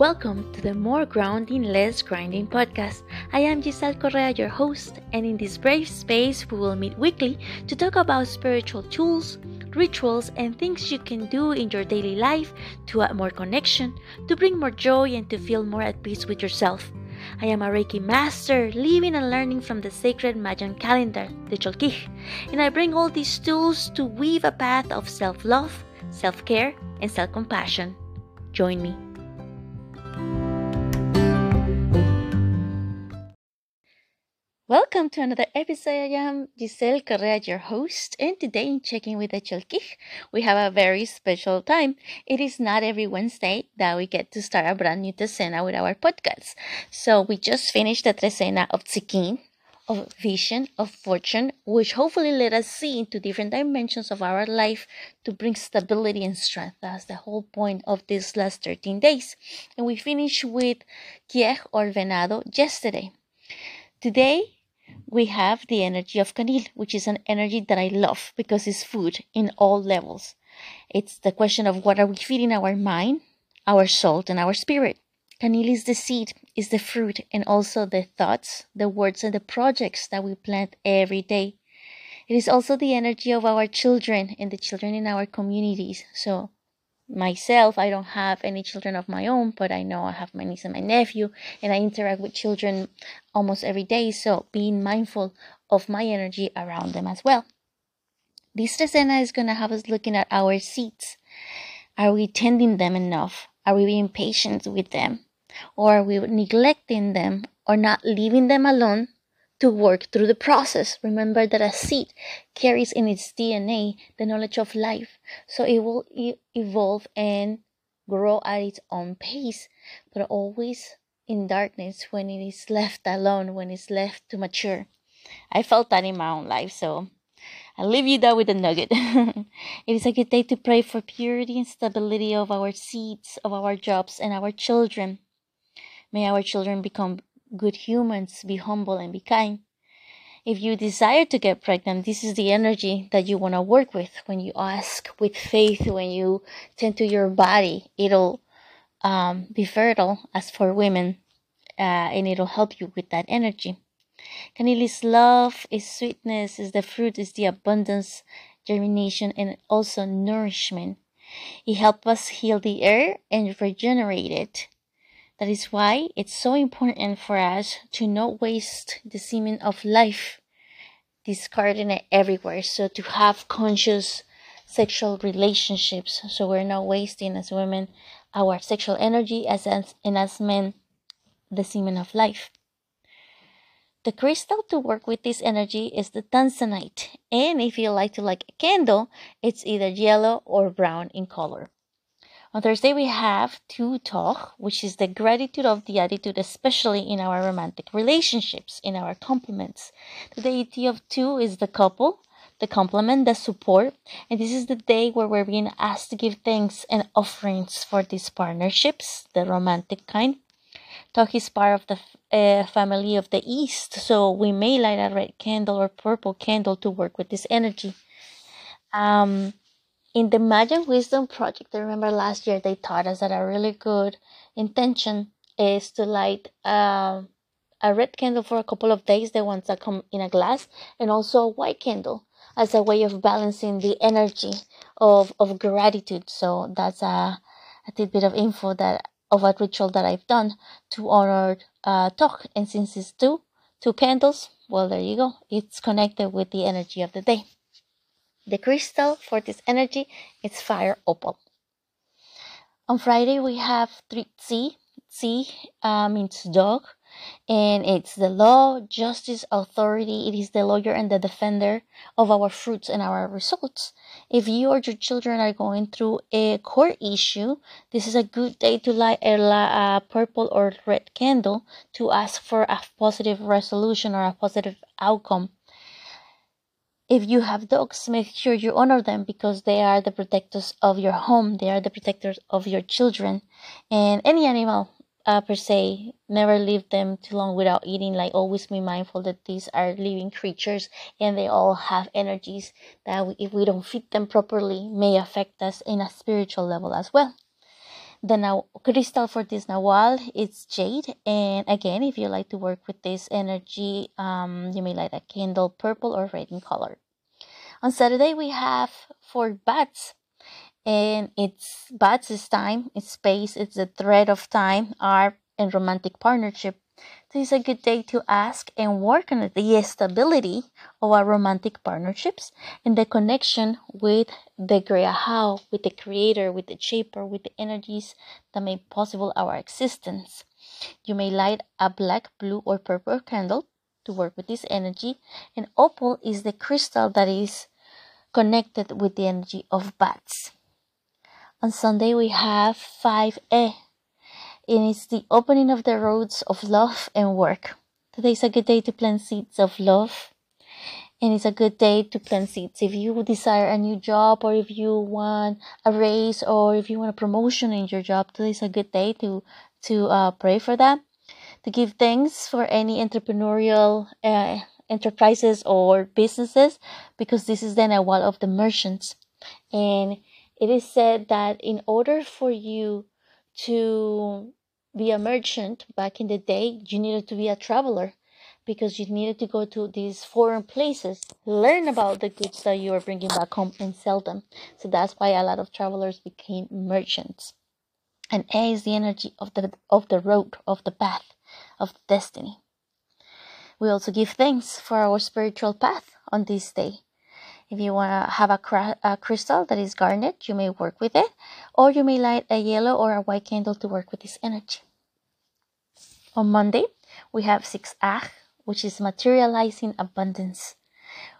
Welcome to the More Grounding, Less Grinding podcast. I am Giselle Correa, your host, and in this brave space, we will meet weekly to talk about spiritual tools, rituals, and things you can do in your daily life to add more connection, to bring more joy, and to feel more at peace with yourself. I am a Reiki master, living and learning from the sacred Mayan calendar, the Cholquij, and I bring all these tools to weave a path of self love, self care, and self compassion. Join me. Welcome to another episode. I am Giselle Correa, your host, and today in Checking with the Cholquij, we have a very special time. It is not every Wednesday that we get to start a brand new Trecena with our podcast. So we just finished the Trecena of Tzickin, of vision, of fortune, which hopefully let us see into different dimensions of our life to bring stability and strength. That's the whole point of these last 13 days. And we finished with Kiej or Venado yesterday. Today, we have the energy of Canil, which is an energy that I love because it's food in all levels. It's the question of what are we feeding our mind, our soul, and our spirit. Canil is the seed, is the fruit, and also the thoughts, the words, and the projects that we plant every day. It is also the energy of our children and the children in our communities. So myself, I don't have any children of my own, but I know I have my niece and my nephew, and I interact with children almost every day. So being mindful of my energy around them as well. This Trecena is going to have us looking at our seeds. Are we tending them enough? Are we being patient with them? Or are we neglecting them or not leaving them alone to work through the process. Remember that a seed carries in its DNA the knowledge of life, so it will e- evolve and grow at its own pace, but always in darkness when it is left alone, when it's left to mature. I felt that in my own life, so I'll leave you there with a nugget. it is a good day to pray for purity and stability of our seeds, of our jobs, and our children. May our children become good humans, be humble and be kind. If you desire to get pregnant, this is the energy that you want to work with. When you ask with faith, when you tend to your body, it'll um, be fertile as for women, uh, and it'll help you with that energy. Canil is love, is sweetness, is the fruit, is the abundance, germination, and also nourishment. It helps us heal the air and regenerate it. That is why it's so important for us to not waste the semen of life, discarding it everywhere. So to have conscious sexual relationships, so we're not wasting as women our sexual energy as, and as men the semen of life. The crystal to work with this energy is the tanzanite, and if you like to like a candle, it's either yellow or brown in color. On Thursday, we have Tu Toch, which is the gratitude of the attitude, especially in our romantic relationships, in our compliments. The deity of Tu is the couple, the complement, the support, and this is the day where we're being asked to give thanks and offerings for these partnerships, the romantic kind. Toch is part of the uh, family of the East, so we may light a red candle or purple candle to work with this energy. Um, in the Magic Wisdom Project, I remember last year they taught us that a really good intention is to light uh, a red candle for a couple of days, the ones that come in a glass, and also a white candle as a way of balancing the energy of, of gratitude. So that's a, a tidbit of info that of a ritual that I've done to honor uh. And since it's two, two candles, well, there you go. It's connected with the energy of the day. The crystal for this energy is fire opal. On Friday we have three Tzi. Tzi uh, means dog, and it's the law, justice, authority. It is the lawyer and the defender of our fruits and our results. If you or your children are going through a court issue, this is a good day to light a, a purple or red candle to ask for a positive resolution or a positive outcome if you have dogs, make sure you honor them because they are the protectors of your home. They are the protectors of your children. And any animal, uh, per se, never leave them too long without eating. Like, always be mindful that these are living creatures and they all have energies that, we, if we don't feed them properly, may affect us in a spiritual level as well. The now crystal for this Nawal is jade, and again, if you like to work with this energy, um, you may light a candle purple or red in color. On Saturday, we have four Batz, and it's Batz is time, it's space, it's the thread of time, art, and romantic partnership. This is a good day to ask and work on the stability of our romantic partnerships and the connection with the Ajaw, with the creator, with the shaper, with the energies that make possible our existence. You may light a black, blue, or purple candle to work with this energy, and opal is the crystal that is connected with the energy of Batz. On Sunday, we have 5E, and it's the opening of the roads of love and work. Today is a good day to plant seeds of love, and it's a good day to plant seeds. If you desire a new job, or if you want a raise, or if you want a promotion in your job, today is a good day to to uh, pray for that, to give thanks for any entrepreneurial uh, enterprises or businesses, because this is the Nawal of the merchants, and it is said that in order for you to be a merchant back in the day, you needed to be a traveler because you needed to go to these foreign places, learn about the goods that you were bringing back home and sell them. So that's why a lot of travelers became merchants. And A is the energy of the of the road, of the path, of destiny. We also give thanks for our spiritual path on this day. If you want to have a, a, crystal that is garnet, you may work with it, or you may light a yellow or a white candle to work with this energy. On Monday, we have 6 Ach, which is materializing abundance.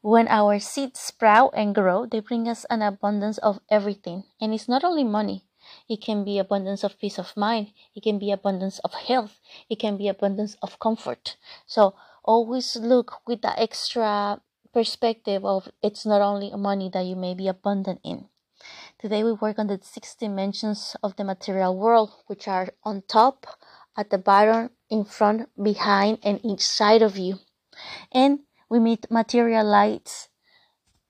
When our seeds sprout and grow, they bring us an abundance of everything. And it's not only money, it can be abundance of peace of mind, it can be abundance of health, it can be abundance of comfort. So always look with the extra perspective of it's not only money that you may be abundant in. Today we work on the six dimensions of the material world, which are on top, at the bottom, in front, behind, and each side of you. And we meet materialize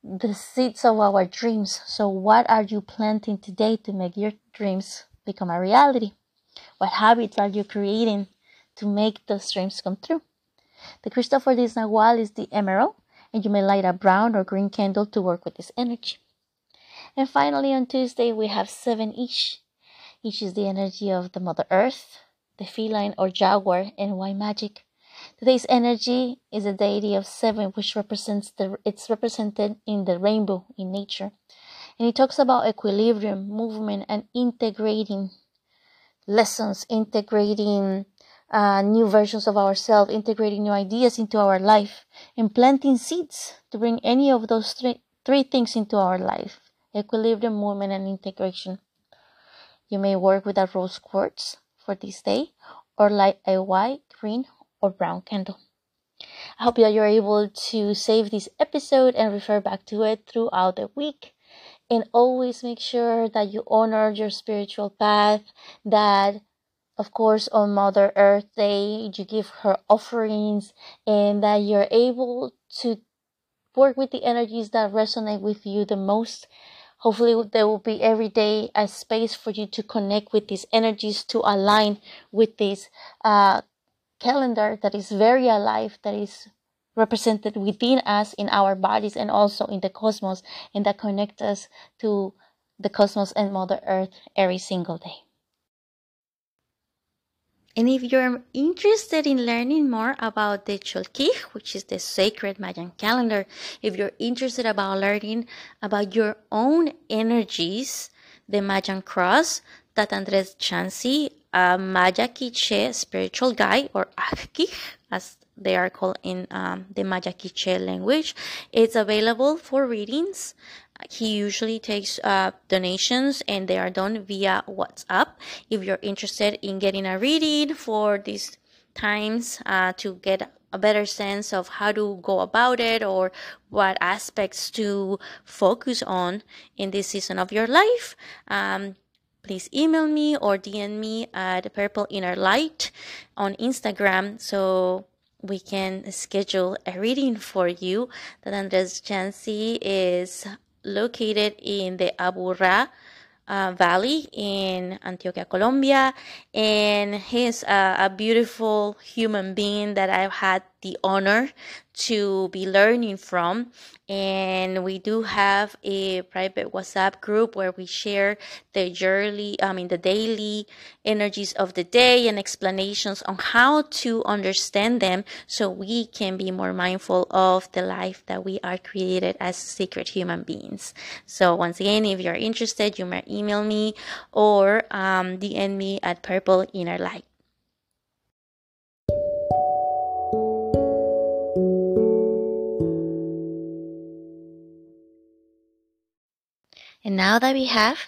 the seeds of our dreams. So, what are you planting today to make your dreams become a reality? What habits are you creating to make those dreams come true? The crystal for this Nawal is the emerald, and you may light a brown or green candle to work with this energy. And finally, on Tuesday, we have seven Ish. Ish is the energy of the Mother Earth, the feline or jaguar, and why magic. Today's energy is a deity of seven, which represents the it's represented in the rainbow in nature. And it talks about equilibrium, movement, and integrating lessons, integrating uh, new versions of ourselves, integrating new ideas into our life, and planting seeds to bring any of those three, three things into our life equilibrium, movement, and integration. You may work with a rose quartz for this day or light a white, green, or brown candle. I hope that you're able to save this episode and refer back to it throughout the week. And always make sure that you honor your spiritual path, that of course, on Mother Earth Day, you give her offerings and that you're able to work with the energies that resonate with you the most. Hopefully, there will be every day a space for you to connect with these energies, to align with this uh, calendar that is very alive, that is represented within us in our bodies and also in the cosmos, and that connect us to the cosmos and Mother Earth every single day. And if you're interested in learning more about the Cholquij, which is the sacred Mayan calendar, if you're interested about learning about your own energies, the Mayan cross, that Andres Chansi, a Maya Quiche spiritual guide, or Ajkij, as they are called in um, the Maya Quiche language, it's available for readings he usually takes uh, donations and they are done via WhatsApp. If you're interested in getting a reading for these times uh, to get a better sense of how to go about it or what aspects to focus on in this season of your life, um, please email me or DM me at Purple Inner Light on Instagram so we can schedule a reading for you. That Andres Chansi is located in the Aburra uh, Valley in Antioquia, Colombia, and he's a, a beautiful human being that I've had the honor to be learning from. And we do have a private WhatsApp group where we share the yearly, I mean, the daily energies of the day and explanations on how to understand them so we can be more mindful of the life that we are created as sacred human beings. So, once again, if you're interested, you may email me or um, DM me at Purple Inner Light. And now that we have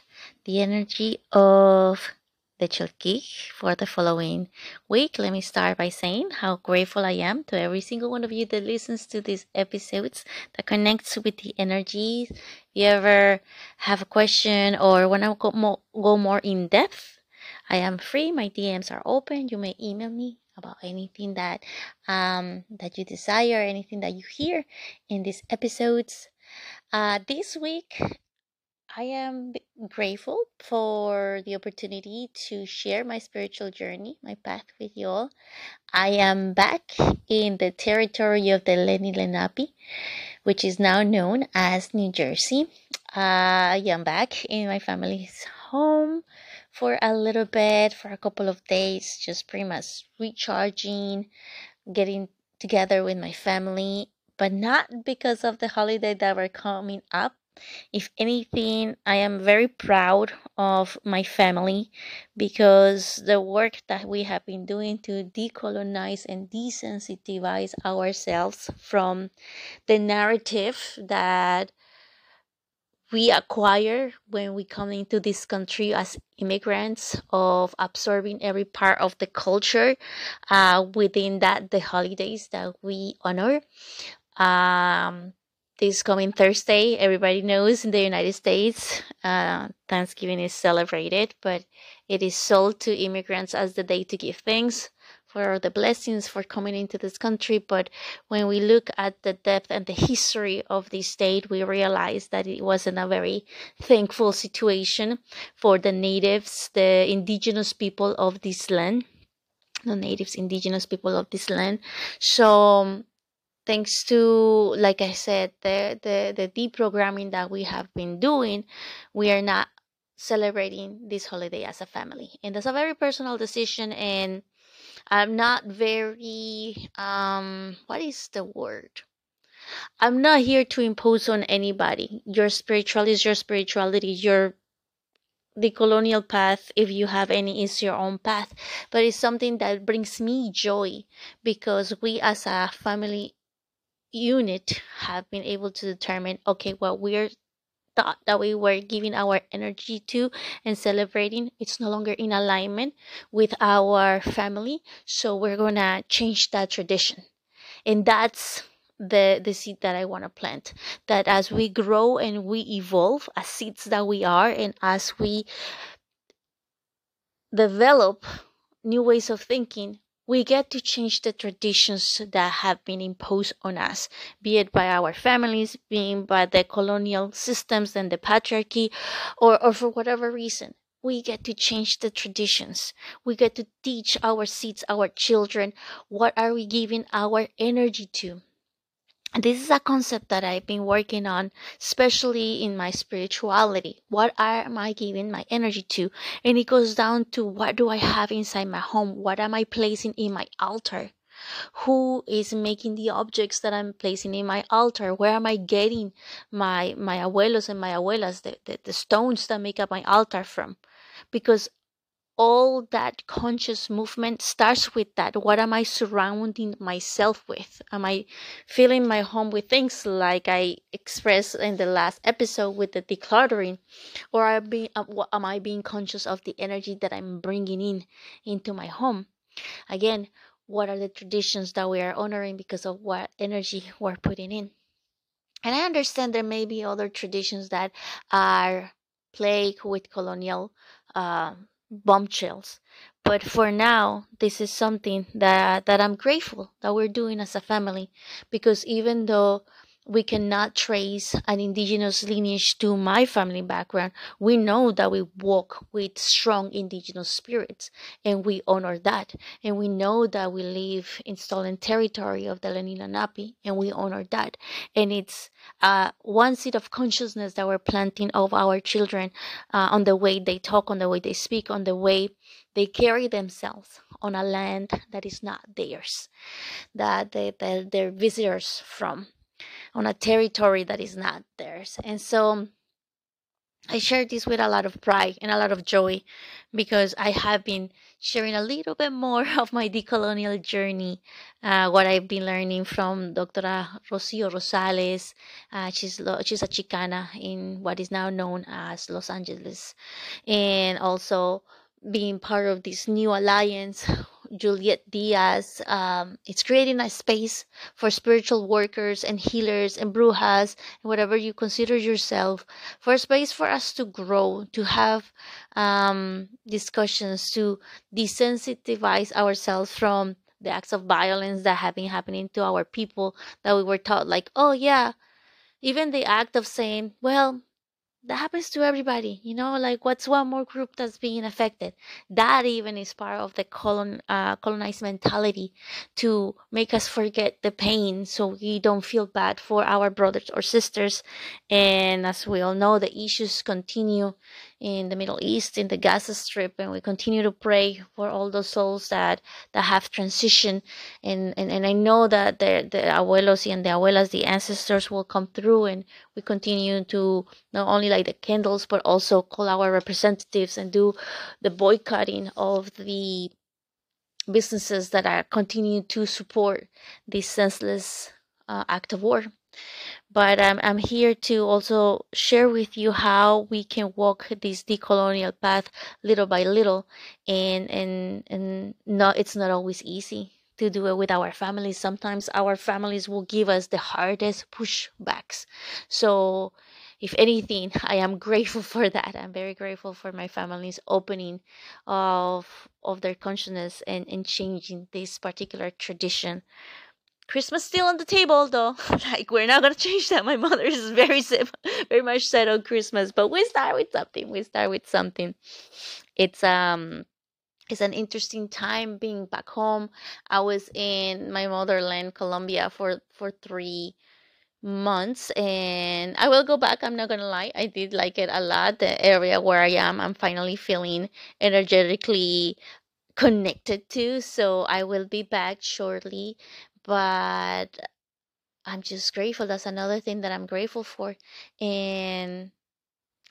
the energy of the Cholquij for the following week, let me start by saying how grateful I am to every single one of you that listens to these episodes that connects with the energies. If you ever have a question or want to go more, go more in depth, I am free. My DMs are open. You may email me about anything that um, that you desire, anything that you hear in these episodes. Uh, this week, I am grateful for the opportunity to share my spiritual journey, my path with you all. I am back in the territory of the Lenni Lenape, which is now known as New Jersey. Uh, I am back in my family's home for a little bit, for a couple of days, just pretty much recharging, getting together with my family, but not because of the holiday that were coming up if anything, I am very proud of my family because the work that we have been doing to decolonize and desensitize ourselves from the narrative that we acquire when we come into this country as immigrants of absorbing every part of the culture uh, within that the holidays that we honor. Um, this coming Thursday. Everybody knows in the United States, uh, Thanksgiving is celebrated, but it is sold to immigrants as the day to give thanks for the blessings for coming into this country. But when we look at the depth and the history of this state, we realize that it wasn't a very thankful situation for the natives, the indigenous people of this land the natives indigenous people of this land so thanks to like i said the the the deprogramming that we have been doing we are not celebrating this holiday as a family. And that's a very personal decision and i'm not very um what is the word? I'm not here to impose on anybody. Your spirituality is your spirituality. Your decolonial path if you have any is your own path. But it's something that brings me joy because we as a family unit have been able to determine okay what we're thought that we were giving our energy to and celebrating it's no longer in alignment with our family so we're gonna change that tradition. And that's the the seed that i want to plant that as we grow and we evolve as seeds that we are and as we develop new ways of thinking we get to change the traditions that have been imposed on us, be it by our families, being by the colonial systems and the patriarchy, or, or for whatever reason. We get to change the traditions. We get to teach our seeds, our children, what are we giving our energy to? This is a concept that I've been working on, especially in my spirituality. What am I giving my energy to? And it goes down to what do I have inside my home? What am I placing in my altar? Who is making the objects that I'm placing in my altar? Where am I getting my my abuelos and my abuelas, the, the, the stones that make up my altar from? Because all that conscious movement starts with that. What am I surrounding myself with? Am I filling my home with things like I expressed in the last episode with the decluttering, or am I being, uh, am I being conscious of the energy that I'm bringing in into my home? Again, what are the traditions that we are honoring because of what energy we're putting in? And I understand there may be other traditions that are plagued with colonial. Uh, bombshells. But for now, this is something that that I'm grateful that we're doing as a family because even though we cannot trace an indigenous lineage to my family background, we know that we walk with strong indigenous spirits and we honor that. And we know that we live in stolen territory of the Lenape and we honor that. And it's uh, one seed of consciousness that we're planting of our children uh, on the way they talk, on the way they speak, on the way they carry themselves on a land that is not theirs, that they, they're visitors from on a territory that is not theirs. And so I share this with a lot of pride and a lot of joy because I have been sharing a little bit more of my decolonial journey, uh, what I've been learning from Dr. Rocio Rosales. Uh, she's, she's a Chicana in what is now known as Los Angeles. And also being part of this new alliance Juliet Diaz. Um, it's creating a space for spiritual workers and healers and brujas and whatever you consider yourself, for a space for us to grow, to have um, discussions, to desensitize ourselves from the acts of violence that have been happening to our people that we were taught, like, oh, yeah. Even the act of saying, well, that happens to everybody you know like what's one more group that's being affected? That even is part of the colon uh, colonized mentality to make us forget the pain so we don't feel bad for our brothers or sisters. And as we all know the issues continue in the Middle East, in the Gaza Strip, and we continue to pray for all those souls that that have transitioned. And and, and I know that the the abuelos and the abuelas, the ancestors, will come through, and we continue to not only light the candles, but also call our representatives and do the boycotting of the businesses that are continuing to support this senseless uh, act of war but um, I'm here to also share with you how we can walk this decolonial path little by little, and and and not it's not always easy to do it with our families. Sometimes our families will give us the hardest pushbacks. So if anything, I am grateful for that. I'm very grateful for my family's opening of of their consciousness and, and changing this particular tradition Christmas still on the table though. like we're not gonna change that. My mother is very very much set on Christmas, but we start with something. We start with something. It's um it's an interesting time being back home. I was in my motherland, Colombia, for for three months and I will go back. I'm not gonna lie. I did like it a lot. The area where I am, I'm finally feeling energetically connected to. So I will be back shortly but I'm just grateful. That's another thing that I'm grateful for. And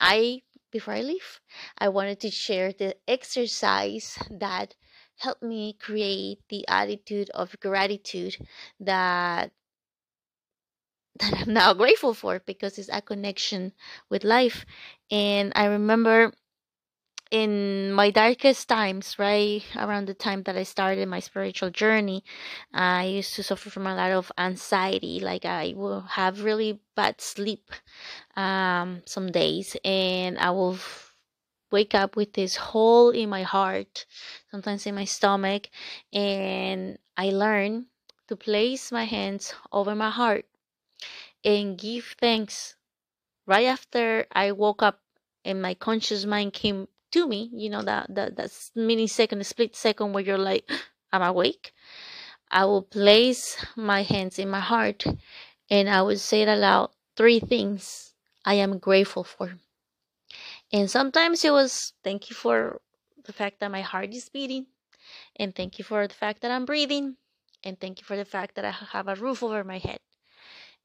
I, before I leave, I wanted to share the exercise that helped me create the attitude of gratitude that that I'm now grateful for because it's a connection with life. And I remember in my darkest times, right around the time that I started my spiritual journey, I used to suffer from a lot of anxiety. Like I will have really bad sleep um, some days, and I will wake up with this hole in my heart, sometimes in my stomach, and I learn to place my hands over my heart and give thanks. Right after I woke up and my conscious mind came to me you know that that that mini second split second where you're like i'm awake. I will place my hands in my heart and i will say it aloud three things i am grateful for. And sometimes it was thank you for the fact that my heart is beating and thank you for the fact that i'm breathing and thank you for the fact that i have a roof over my head.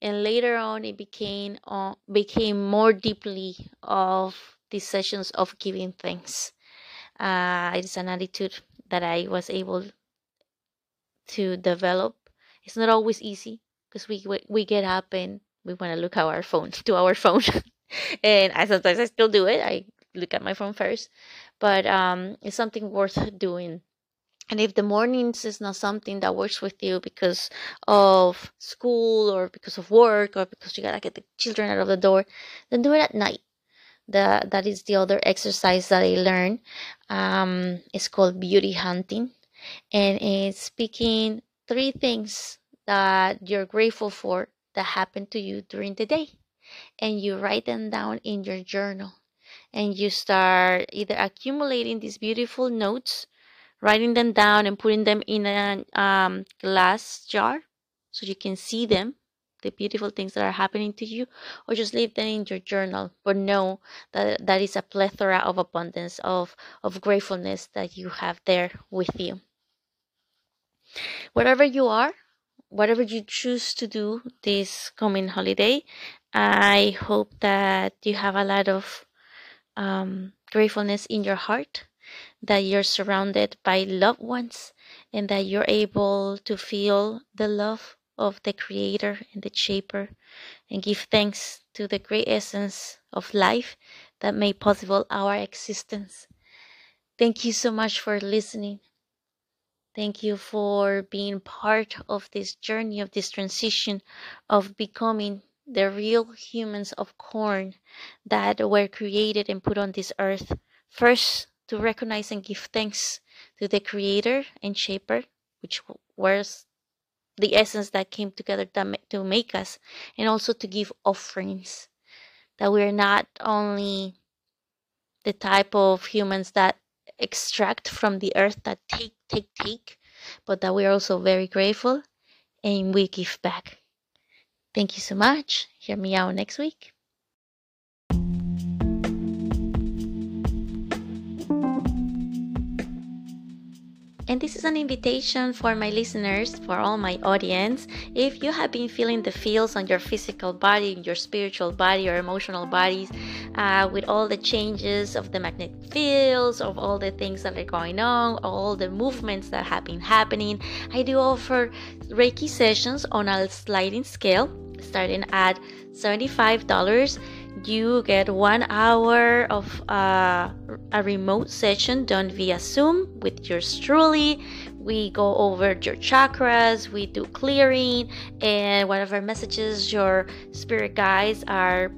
And later on it became uh, became more deeply of these sessions of giving thanks. Uh, it's an attitude that I was able to develop. It's not always easy because we, we get up and we want to look at our phone to our phone, and I sometimes I still do it. I look at my phone first, but um, it's something worth doing. And if the mornings is not something that works with you because of school or because of work or because you gotta get the children out of the door, then do it at night the that is the other exercise that I learned. Um, it's called beauty hunting, and it's picking three things that you're grateful for that happened to you during the day. And you write them down in your journal. And you start either accumulating these beautiful notes writing them down and putting them in a um, glass jar so you can see them the beautiful things that are happening to you or just leave them in your journal but know that that is a plethora of abundance of of gratefulness that you have there with you. Wherever you are whatever you choose to do this coming holiday i hope that you have a lot of um, gratefulness in your heart that you're surrounded by loved ones and that you're able to feel the love of the Creator and the Shaper and give thanks to the great essence of life that made possible our existence. Thank you so much for listening. Thank you for being part of this journey of this transition of becoming the real humans of corn that were created and put on this earth. First, to recognize and give thanks to the Creator and Shaper, which was the essence that came together to make us, and also to give offerings. That we're not only the type of humans that extract from the earth, that take, take, take, but that we're also very grateful and we give back. Thank you so much. Hear me out next week. And this is an invitation for my listeners, for all my audience. If you have been feeling the feels on your physical body, your spiritual body, your emotional bodies, uh, with all the changes of the magnetic fields, of all the things that are going on, all the movements that have been happening, I do offer Reiki sessions on a sliding scale, starting at $75 you get one hour of uh, a remote session done via Zoom with yours truly. We go over your chakras, we do clearing, and whatever messages your spirit guides are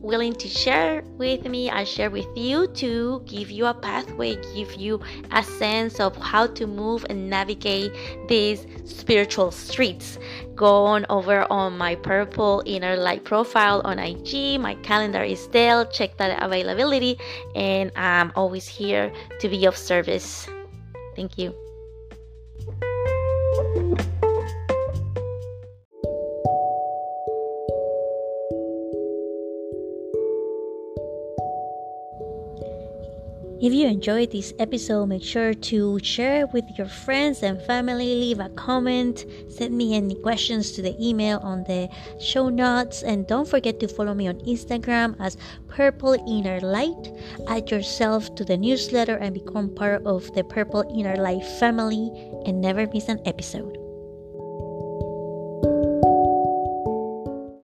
willing to share with me, I share with you to give you a pathway, give you a sense of how to move and navigate these spiritual streets. Go on over on my purple inner light profile on IG. My calendar is there. Check that availability, and I'm always here to be of service. Thank you. If you enjoyed this episode, make sure to share it with your friends and family, leave a comment, send me any questions to the email on the show notes, and don't forget to follow me on Instagram as Purple Inner Light. Add yourself to the newsletter and become part of the Purple Inner Light family and never miss an episode.